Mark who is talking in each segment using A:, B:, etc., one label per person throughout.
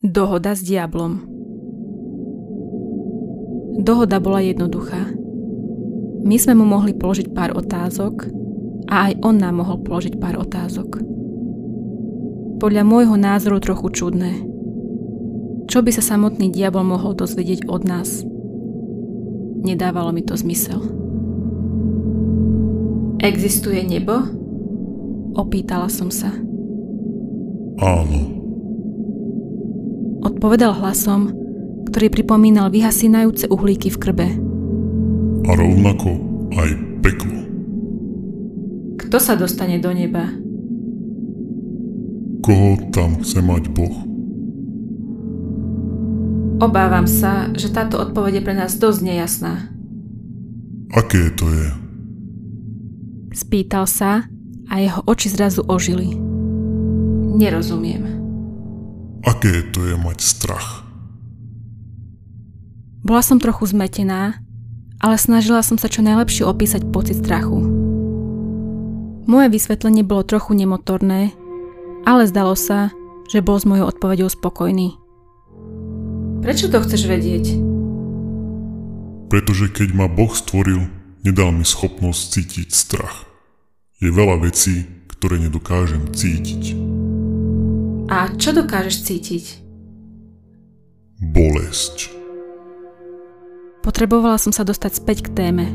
A: Dohoda s diablom Dohoda bola jednoduchá. My sme mu mohli položiť pár otázok a aj on nám mohol položiť pár otázok. Podľa môjho názoru trochu čudné. Čo by sa samotný diabol mohol dozvedieť od nás? Nedávalo mi to zmysel. Existuje nebo? Opýtala som sa.
B: Áno.
A: Odpovedal hlasom, ktorý pripomínal vyhasínajúce uhlíky v krbe.
B: A rovnako aj peklo.
A: Kto sa dostane do neba?
B: Koho tam chce mať Boh?
A: Obávam sa, že táto odpoveď je pre nás dosť nejasná.
B: Aké to je?
A: Spýtal sa a jeho oči zrazu ožili. Nerozumiem.
B: Aké to je mať strach?
A: Bola som trochu zmetená, ale snažila som sa čo najlepšie opísať pocit strachu. Moje vysvetlenie bolo trochu nemotorné, ale zdalo sa, že bol s mojou odpovedou spokojný. Prečo to chceš vedieť?
B: Pretože keď ma Boh stvoril, nedal mi schopnosť cítiť strach. Je veľa vecí, ktoré nedokážem cítiť.
A: A čo dokážeš cítiť?
B: Bolesť.
A: Potrebovala som sa dostať späť k téme.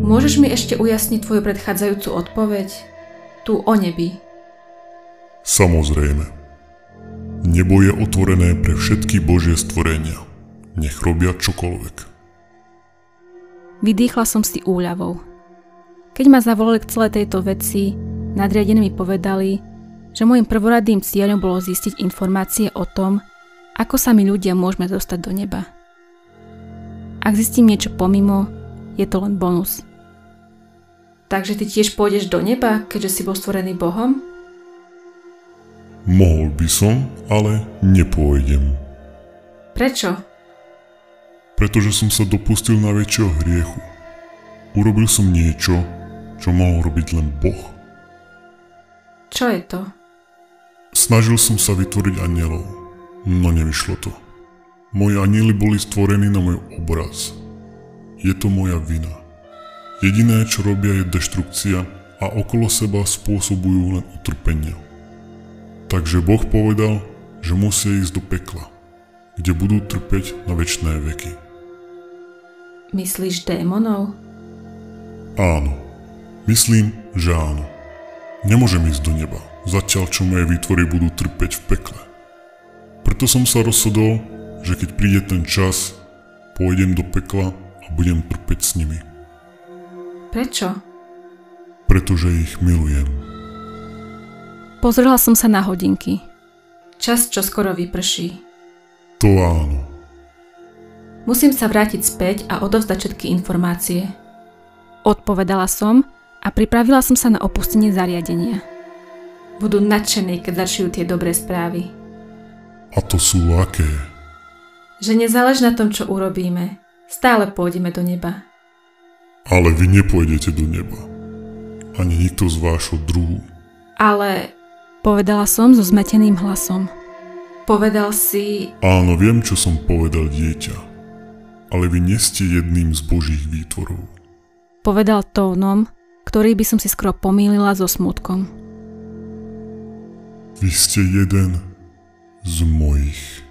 A: Môžeš mi ešte ujasniť tvoju predchádzajúcu odpoveď? Tu o nebi.
B: Samozrejme. Nebo je otvorené pre všetky Božie stvorenia. Nech robia čokoľvek.
A: Vydýchla som si úľavou. Keď ma zavolali k celej tejto veci, nadriadení mi povedali, že môjim prvoradým cieľom bolo zistiť informácie o tom, ako sa my ľudia môžeme dostať do neba. Ak zistím niečo pomimo, je to len bonus. Takže ty tiež pôjdeš do neba, keďže si bol stvorený Bohom?
B: Mohol by som, ale nepôjdem.
A: Prečo?
B: Pretože som sa dopustil na väčšieho hriechu. Urobil som niečo, čo mohol robiť len Boh.
A: Čo je to?
B: Snažil som sa vytvoriť anielov, no nevyšlo to. Moji anieli boli stvorení na môj obraz. Je to moja vina. Jediné, čo robia, je deštrukcia a okolo seba spôsobujú len utrpenie. Takže Boh povedal, že musia ísť do pekla, kde budú trpeť na väčšné veky.
A: Myslíš démonov?
B: Áno. Myslím, že áno. Nemôžem ísť do neba, zatiaľ čo moje výtvory budú trpeť v pekle. Preto som sa rozhodol, že keď príde ten čas, pôjdem do pekla a budem trpeť s nimi.
A: Prečo?
B: Pretože ich milujem.
A: Pozrela som sa na hodinky. Čas čo skoro vyprší.
B: To áno.
A: Musím sa vrátiť späť a odovzdať všetky informácie. Odpovedala som a pripravila som sa na opustenie zariadenia. Budú nadšení, keď začujú tie dobré správy.
B: A to sú aké?
A: Že nezáleží na tom, čo urobíme. Stále pôjdeme do neba.
B: Ale vy nepôjdete do neba. Ani nikto z vášho druhu.
A: Ale... Povedala som so zmeteným hlasom. Povedal si...
B: Áno, viem, čo som povedal dieťa. Ale vy nie ste jedným z božích výtvorov.
A: Povedal tónom, ktorý by som si skoro pomýlila so smutkom.
B: Vy ste jeden z mojich.